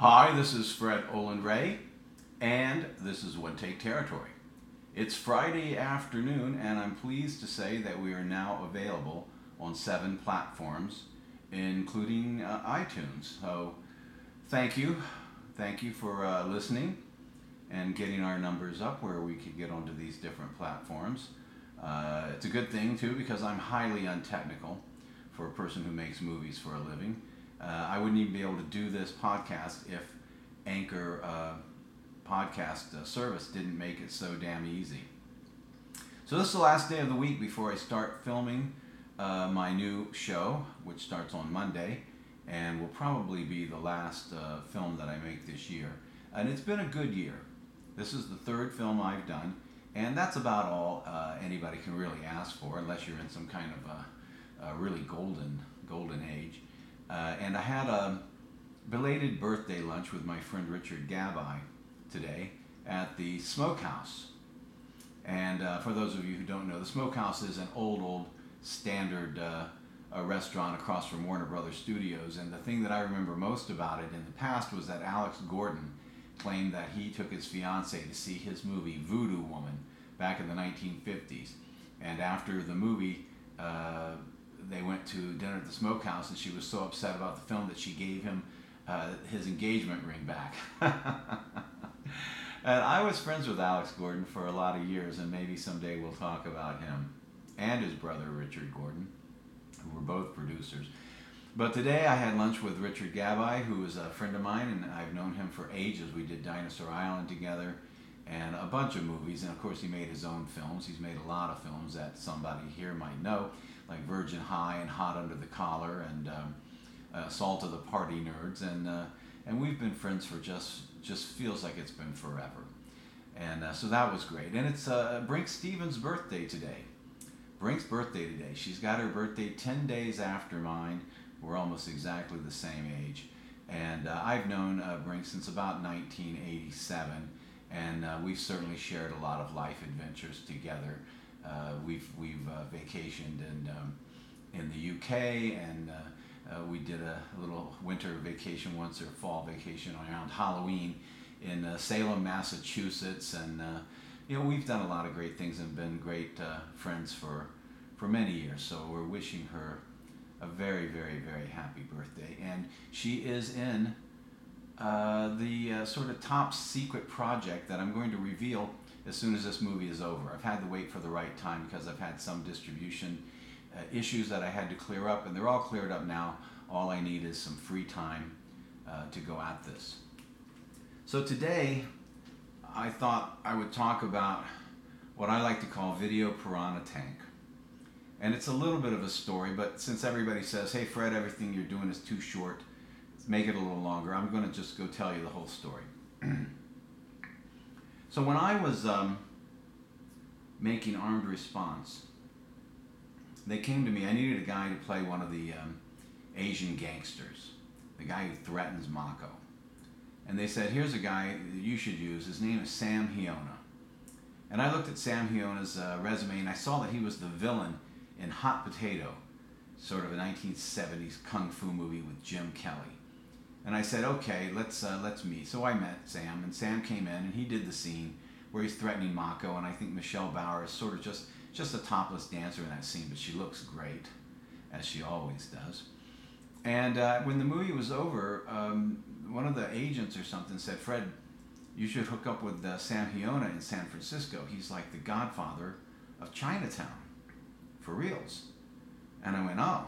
Hi, this is Fred Olen Ray, and this is One Take Territory. It's Friday afternoon, and I'm pleased to say that we are now available on seven platforms, including uh, iTunes. So, thank you. Thank you for uh, listening and getting our numbers up where we can get onto these different platforms. Uh, it's a good thing, too, because I'm highly untechnical for a person who makes movies for a living. Uh, I wouldn't even be able to do this podcast if Anchor uh, podcast uh, service didn't make it so damn easy. So this is the last day of the week before I start filming uh, my new show, which starts on Monday, and will probably be the last uh, film that I make this year. And it's been a good year. This is the third film I've done, and that's about all uh, anybody can really ask for, unless you're in some kind of a, a really golden golden age. Uh, and I had a belated birthday lunch with my friend Richard Gabai today at the Smokehouse. And uh, for those of you who don't know, the Smokehouse is an old, old standard uh, restaurant across from Warner Brothers Studios. And the thing that I remember most about it in the past was that Alex Gordon claimed that he took his fiancee to see his movie Voodoo Woman back in the 1950s. And after the movie, uh, they went to dinner at the smokehouse, and she was so upset about the film that she gave him uh, his engagement ring back. and I was friends with Alex Gordon for a lot of years, and maybe someday we'll talk about him and his brother Richard Gordon, who were both producers. But today I had lunch with Richard Gabai, who is a friend of mine, and I've known him for ages. We did Dinosaur Island together and a bunch of movies. And of course, he made his own films. He's made a lot of films that somebody here might know, like Virgin High and Hot Under the Collar and um, Assault of the Party Nerds. And, uh, and we've been friends for just, just feels like it's been forever. And uh, so that was great. And it's uh, Brinke Stevens' birthday today. Brinke's birthday today. She's got her birthday 10 days after mine. We're almost exactly the same age. And uh, I've known uh, Brinke since about 1987, and uh, we've certainly shared a lot of life adventures together. Uh, we've we've uh, vacationed in um, in the UK, and uh, we did a little winter vacation once or fall vacation around Halloween in Salem, Massachusetts, and you know we've done a lot of great things and been great friends for for many years. So we're wishing her a very, very, very happy birthday. And she is in uh, the uh, sort of top secret project that I'm going to reveal as soon as this movie is over. I've had to wait for the right time because I've had some distribution uh, issues that I had to clear up, and they're all cleared up now. All I need is some free time uh, to go at this. So today, I thought I would talk about what I like to call Video Piranha Tank. And it's a little bit of a story, but since everybody says, hey, Fred, everything you're doing is too short, make it a little longer, I'm going to just go tell you the whole story. so when I was um, making Armed Response, they came to me. I needed a guy to play one of the um, Asian gangsters, the guy who threatens Mako. And they said, here's a guy that you should use. His name is Sam Hiona. And I looked at Sam Hiona's uh, resume and I saw that he was the villain in Hot Potato, sort of a 1970s kung fu movie with Jim Kelly. And I said, okay, let's uh, let's meet. So I met Sam, and Sam came in, and he did the scene where he's threatening Mako, and I think Michelle Bauer is sort of just just a topless dancer in that scene, but she looks great, as she always does. And uh, when the movie was over, um, one of the agents or something said, Fred, you should hook up with uh, Sam Hiona in San Francisco. He's like the godfather of Chinatown for reals. And I went, oh.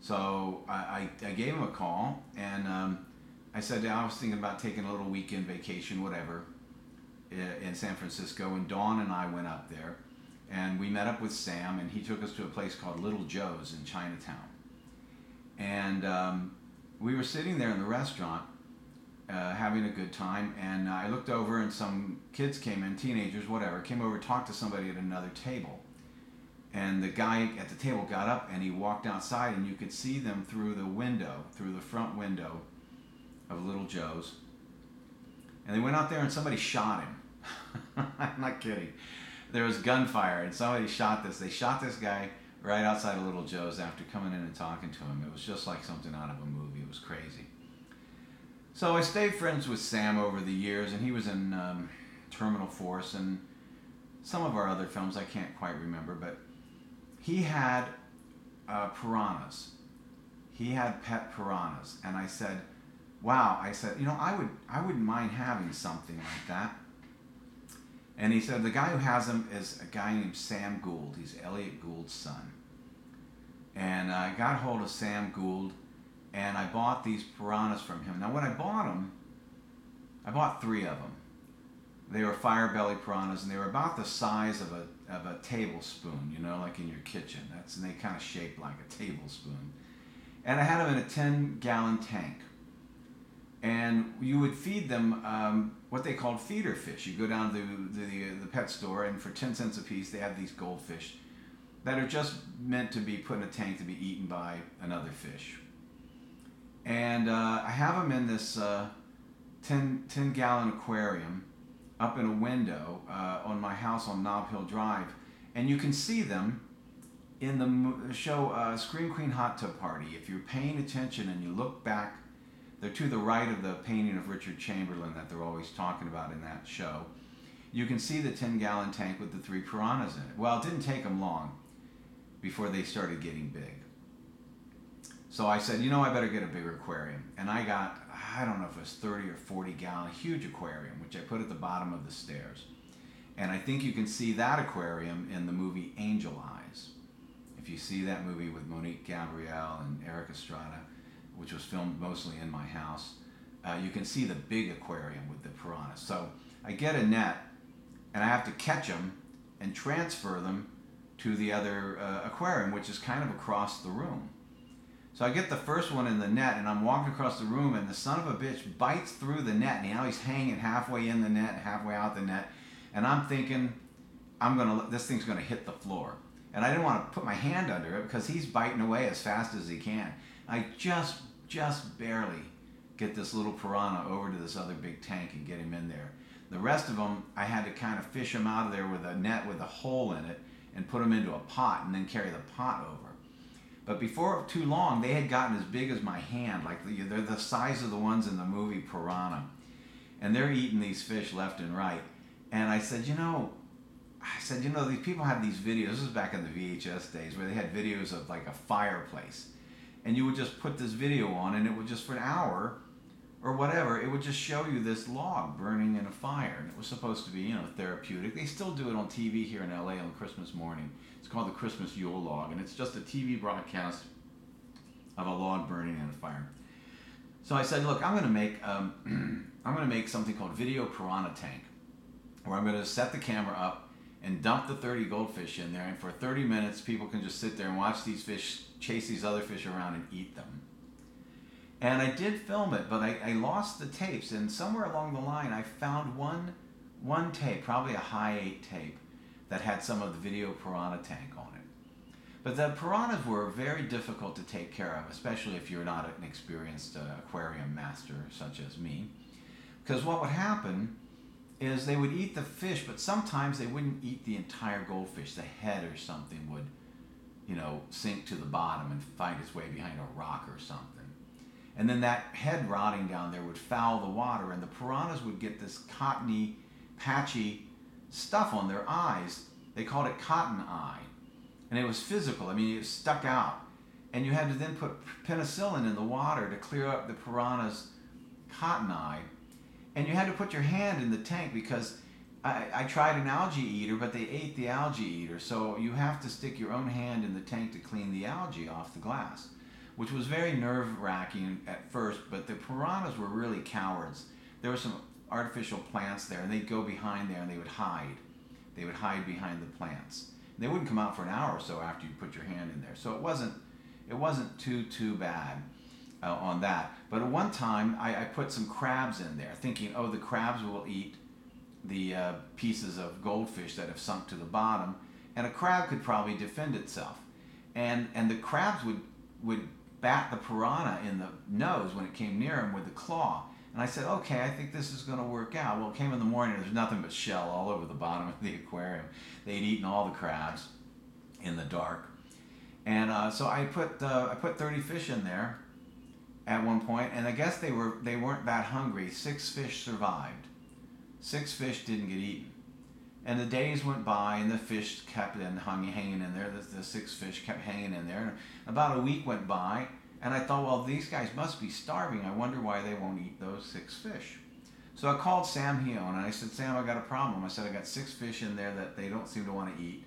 So I, I, I gave him a call and um, I said, I was thinking about taking a little weekend vacation, whatever, in San Francisco. And Dawn and I went up there and we met up with Sam and he took us to a place called Little Joe's in Chinatown. And um, we were sitting there in the restaurant uh, having a good time and I looked over and some kids came in, teenagers, whatever, came over, talked to somebody at another table and the guy at the table got up and he walked outside and you could see them through the window through the front window of little joe's. And they went out there and somebody shot him. I'm not kidding. There was gunfire and somebody shot this. They shot this guy right outside of little joe's after coming in and talking to him. It was just like something out of a movie. It was crazy. So I stayed friends with Sam over the years, and he was in um, Terminal Force and some of our other films. I can't quite remember, but he had uh, piranhas. He had pet piranhas, and I said, "Wow!" I said, "You know, I would, I wouldn't mind having something like that." And he said, "The guy who has them is a guy named Sam Gould. He's Elliott Gould's son." And I got hold of Sam Gould, and I bought these piranhas from him. Now, when I bought them, I bought three of them. They were fire belly piranhas, and they were about the size of a of a tablespoon, you know, like in your kitchen. That's and they kind of shape like a tablespoon. And I had them in a 10 gallon tank. And you would feed them um, what they called feeder fish. You go down to the, the, the pet store, and for 10 cents a piece, they have these goldfish that are just meant to be put in a tank to be eaten by another fish. And uh, I have them in this uh, 10, 10 gallon aquarium up in a window uh, on my house on Nob Hill Drive. And you can see them in the show uh, Scream Queen Hot Tub Party. If you're paying attention and you look back, they're to the right of the painting of Richard Chamberlain that they're always talking about in that show. You can see the 10 gallon tank with the three piranhas in it. Well, it didn't take them long before they started getting big. So I said, you know, I better get a bigger aquarium. And I got, I don't know if it was 30 or 40 gallon, huge aquarium, which I put at the bottom of the stairs. And I think you can see that aquarium in the movie Angel Eyes. If you see that movie with Monique Gabrielle and Erik Estrada, which was filmed mostly in my house, uh, you can see the big aquarium with the piranhas. So I get a net and I have to catch them and transfer them to the other uh, aquarium, which is kind of across the room. So I get the first one in the net, and I'm walking across the room, and the son of a bitch bites through the net, and now he's hanging halfway in the net, halfway out the net, and I'm thinking, I'm gonna, this thing's gonna hit the floor, and I didn't want to put my hand under it because he's biting away as fast as he can. I just, just barely get this little piranha over to this other big tank and get him in there. The rest of them, I had to kind of fish them out of there with a net with a hole in it and put them into a pot and then carry the pot over. But before too long, they had gotten as big as my hand. Like they're the size of the ones in the movie Piranha. And they're eating these fish left and right. And I said, you know, I said, you know, these people have these videos. This is back in the VHS days where they had videos of like a fireplace. And you would just put this video on, and it would just for an hour or whatever, it would just show you this log burning in a fire. And it was supposed to be, you know, therapeutic. They still do it on TV here in LA on Christmas morning. It's called the Christmas Yule log, and it's just a TV broadcast of a log burning in a fire. So I said, look, I'm going to make um, I'm going to make something called Video Piranha Tank, where I'm going to set the camera up and dump the 30 goldfish in there, and for 30 minutes, people can just sit there and watch these fish chase these other fish around and eat them. And I did film it, but I, I lost the tapes, and somewhere along the line, I found one one tape, probably a high eight tape, that had some of the video piranha tank on it. But the piranhas were very difficult to take care of, especially if you're not an experienced uh, aquarium master such as me. Because what would happen is they would eat the fish, but sometimes they wouldn't eat the entire goldfish. The head or something would, you know, sink to the bottom and find its way behind a rock or something. And then that head rotting down there would foul the water, and the piranhas would get this cottony, patchy stuff on their eyes. They called it cotton eye. And it was physical. I mean, it stuck out. And you had to then put penicillin in the water to clear up the piranha's cotton eye. And you had to put your hand in the tank because I, I tried an algae eater, but they ate the algae eater. So you have to stick your own hand in the tank to clean the algae off the glass, which was very nerve wracking at first. But the piranhas were really cowards. There were some artificial plants there, and they'd go behind there and they would hide. They would hide behind the plants. And they wouldn't come out for an hour or so after you put your hand in there. So it wasn't it wasn't too too bad uh, on that. But at one time, I, I, put some crabs in there, thinking, oh, the crabs will eat the uh, pieces of goldfish that have sunk to the bottom, and a crab could probably defend itself. And and the crabs would would bat the piranha in the nose when it came near him with the claw and I said, okay, I think this is going to work out. Well, it came in the morning, and there's nothing but shell all over the bottom of the aquarium. They'd eaten all the crabs in the dark. And uh, so I put, uh, I put 30 fish in there. at one point, and I guess they were they weren't that hungry. Six fish survived. Six fish didn't get eaten. And the days went by, and the fish kept in, hung, hanging in there. The, the six fish kept hanging in there. And about a week went by, and I thought, well, these guys must be starving. I wonder why they won't eat those six fish. So I called Sam Heon, and I said, Sam, I got a problem. I said, I got six fish in there that they don't seem to want to eat.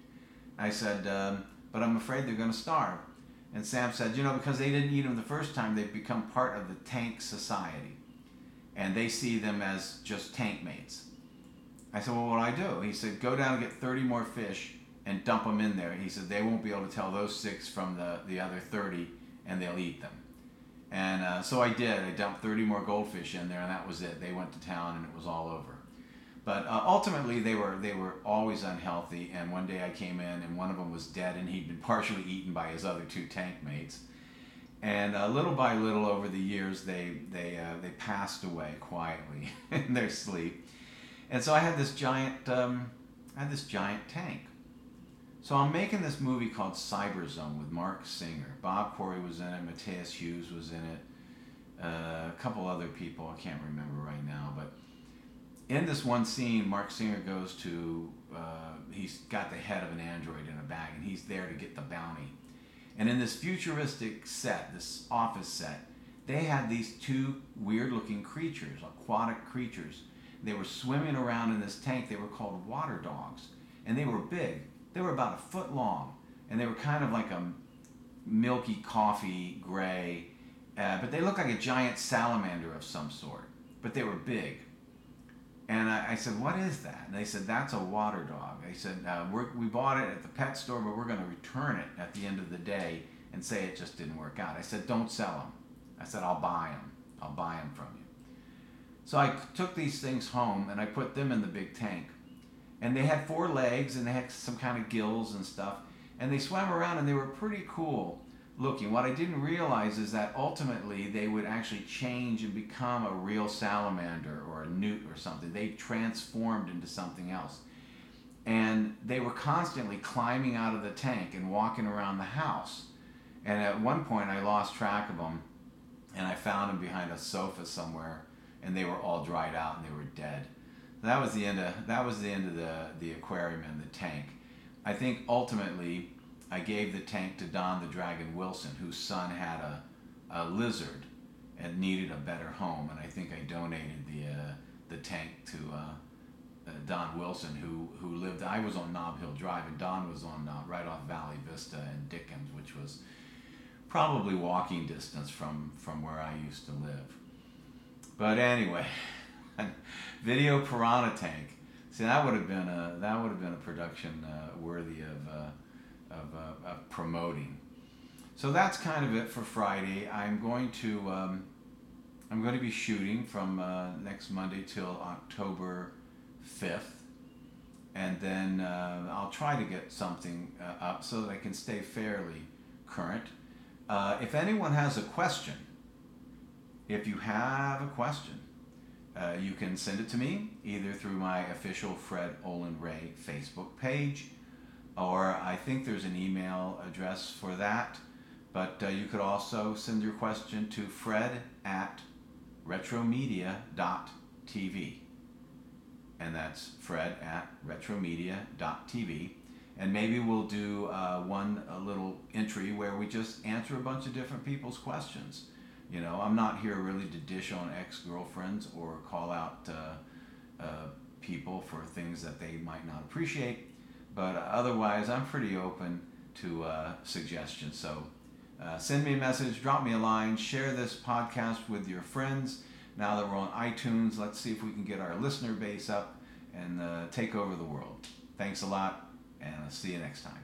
I said, um, but I'm afraid they're going to starve. And Sam said, you know, because they didn't eat them the first time, they've become part of the tank society. And they see them as just tank mates. I said, well, what do I do? He said, go down and get 30 more fish and dump them in there. He said, they won't be able to tell those six from the, the other 30 and they'll eat them. And uh, so I did. I dumped 30 more goldfish in there and that was it. They went to town and it was all over. But uh, ultimately, they were they were always unhealthy. And one day I came in, and one of them was dead, and he'd been partially eaten by his other two tank mates. And uh, little by little, over the years, they they uh, they passed away quietly in their sleep. And so I had this giant, um, I had this giant tank. So I'm making this movie called Cyber Zone with Marc Singer. Bob Quarry was in it. Matthias Hues was in it. Uh, a couple other people I can't remember right now. But in this one scene, Marc Singer goes to. Uh, he's got the head of an android in a bag, and he's there to get the bounty. And in this futuristic set, this office set, they had these two weird-looking creatures, aquatic creatures they were swimming around in this tank. They were called water dogs, and they were big. They were about a foot long, and they were kind of like a milky coffee gray, uh, but they looked like a giant salamander of some sort. But they were big. And I, I said, "What is that?" And they said, "That's a water dog." They said, uh, "We bought it at the pet store, but we're going to return it at the end of the day and say it just didn't work out." I said, "Don't sell them." I said, "I'll buy them. I'll buy them from you." So I took these things home and I put them in the big tank. And they had four legs and they had some kind of gills and stuff. And they swam around and they were pretty cool looking. What I didn't realize is that ultimately they would actually change and become a real salamander or a newt or something. They transformed into something else. And they were constantly climbing out of the tank and walking around the house. And at one point I lost track of them and I found them behind a sofa somewhere and they were all dried out and they were dead. That was the end of that was the end of the the aquarium and the tank. I think ultimately I gave the tank to Don the Dragon Wilson, whose son had a, a lizard and needed a better home, and I think I donated the uh, the tank to uh, uh, Don Wilson, who who lived. I was on Nob Hill Drive, and Don was on uh, right off Valley Vista and Dickens, which was probably walking distance from from where I used to live. But anyway, video piranha tank. See, that would have been a that would have been a production uh, worthy of uh, of, uh, of, promoting. So that's kind of it for Friday. I'm going to um, I'm going to be shooting from uh, next Monday till October fifth, and then uh, I'll try to get something uh, up so that I can stay fairly current. if anyone has a question if you have a question, uh, you can send it to me either through my official Fred Olen Ray Facebook page, or I think there's an email address for that. But uh, you could also send your question to fred at retromedia.tv. And that's fred at retromedia.tv. And maybe we'll do uh, one little entry where we just answer a bunch of different people's questions. You know, I'm not here really to dish on ex girlfriends or call out uh, uh, people for things that they might not appreciate, but otherwise, I'm pretty open to uh, suggestions. So uh, send me a message, drop me a line, share this podcast with your friends. Now that we're on iTunes, let's see if we can get our listener base up and uh, take over the world. Thanks a lot, and I'll see you next time.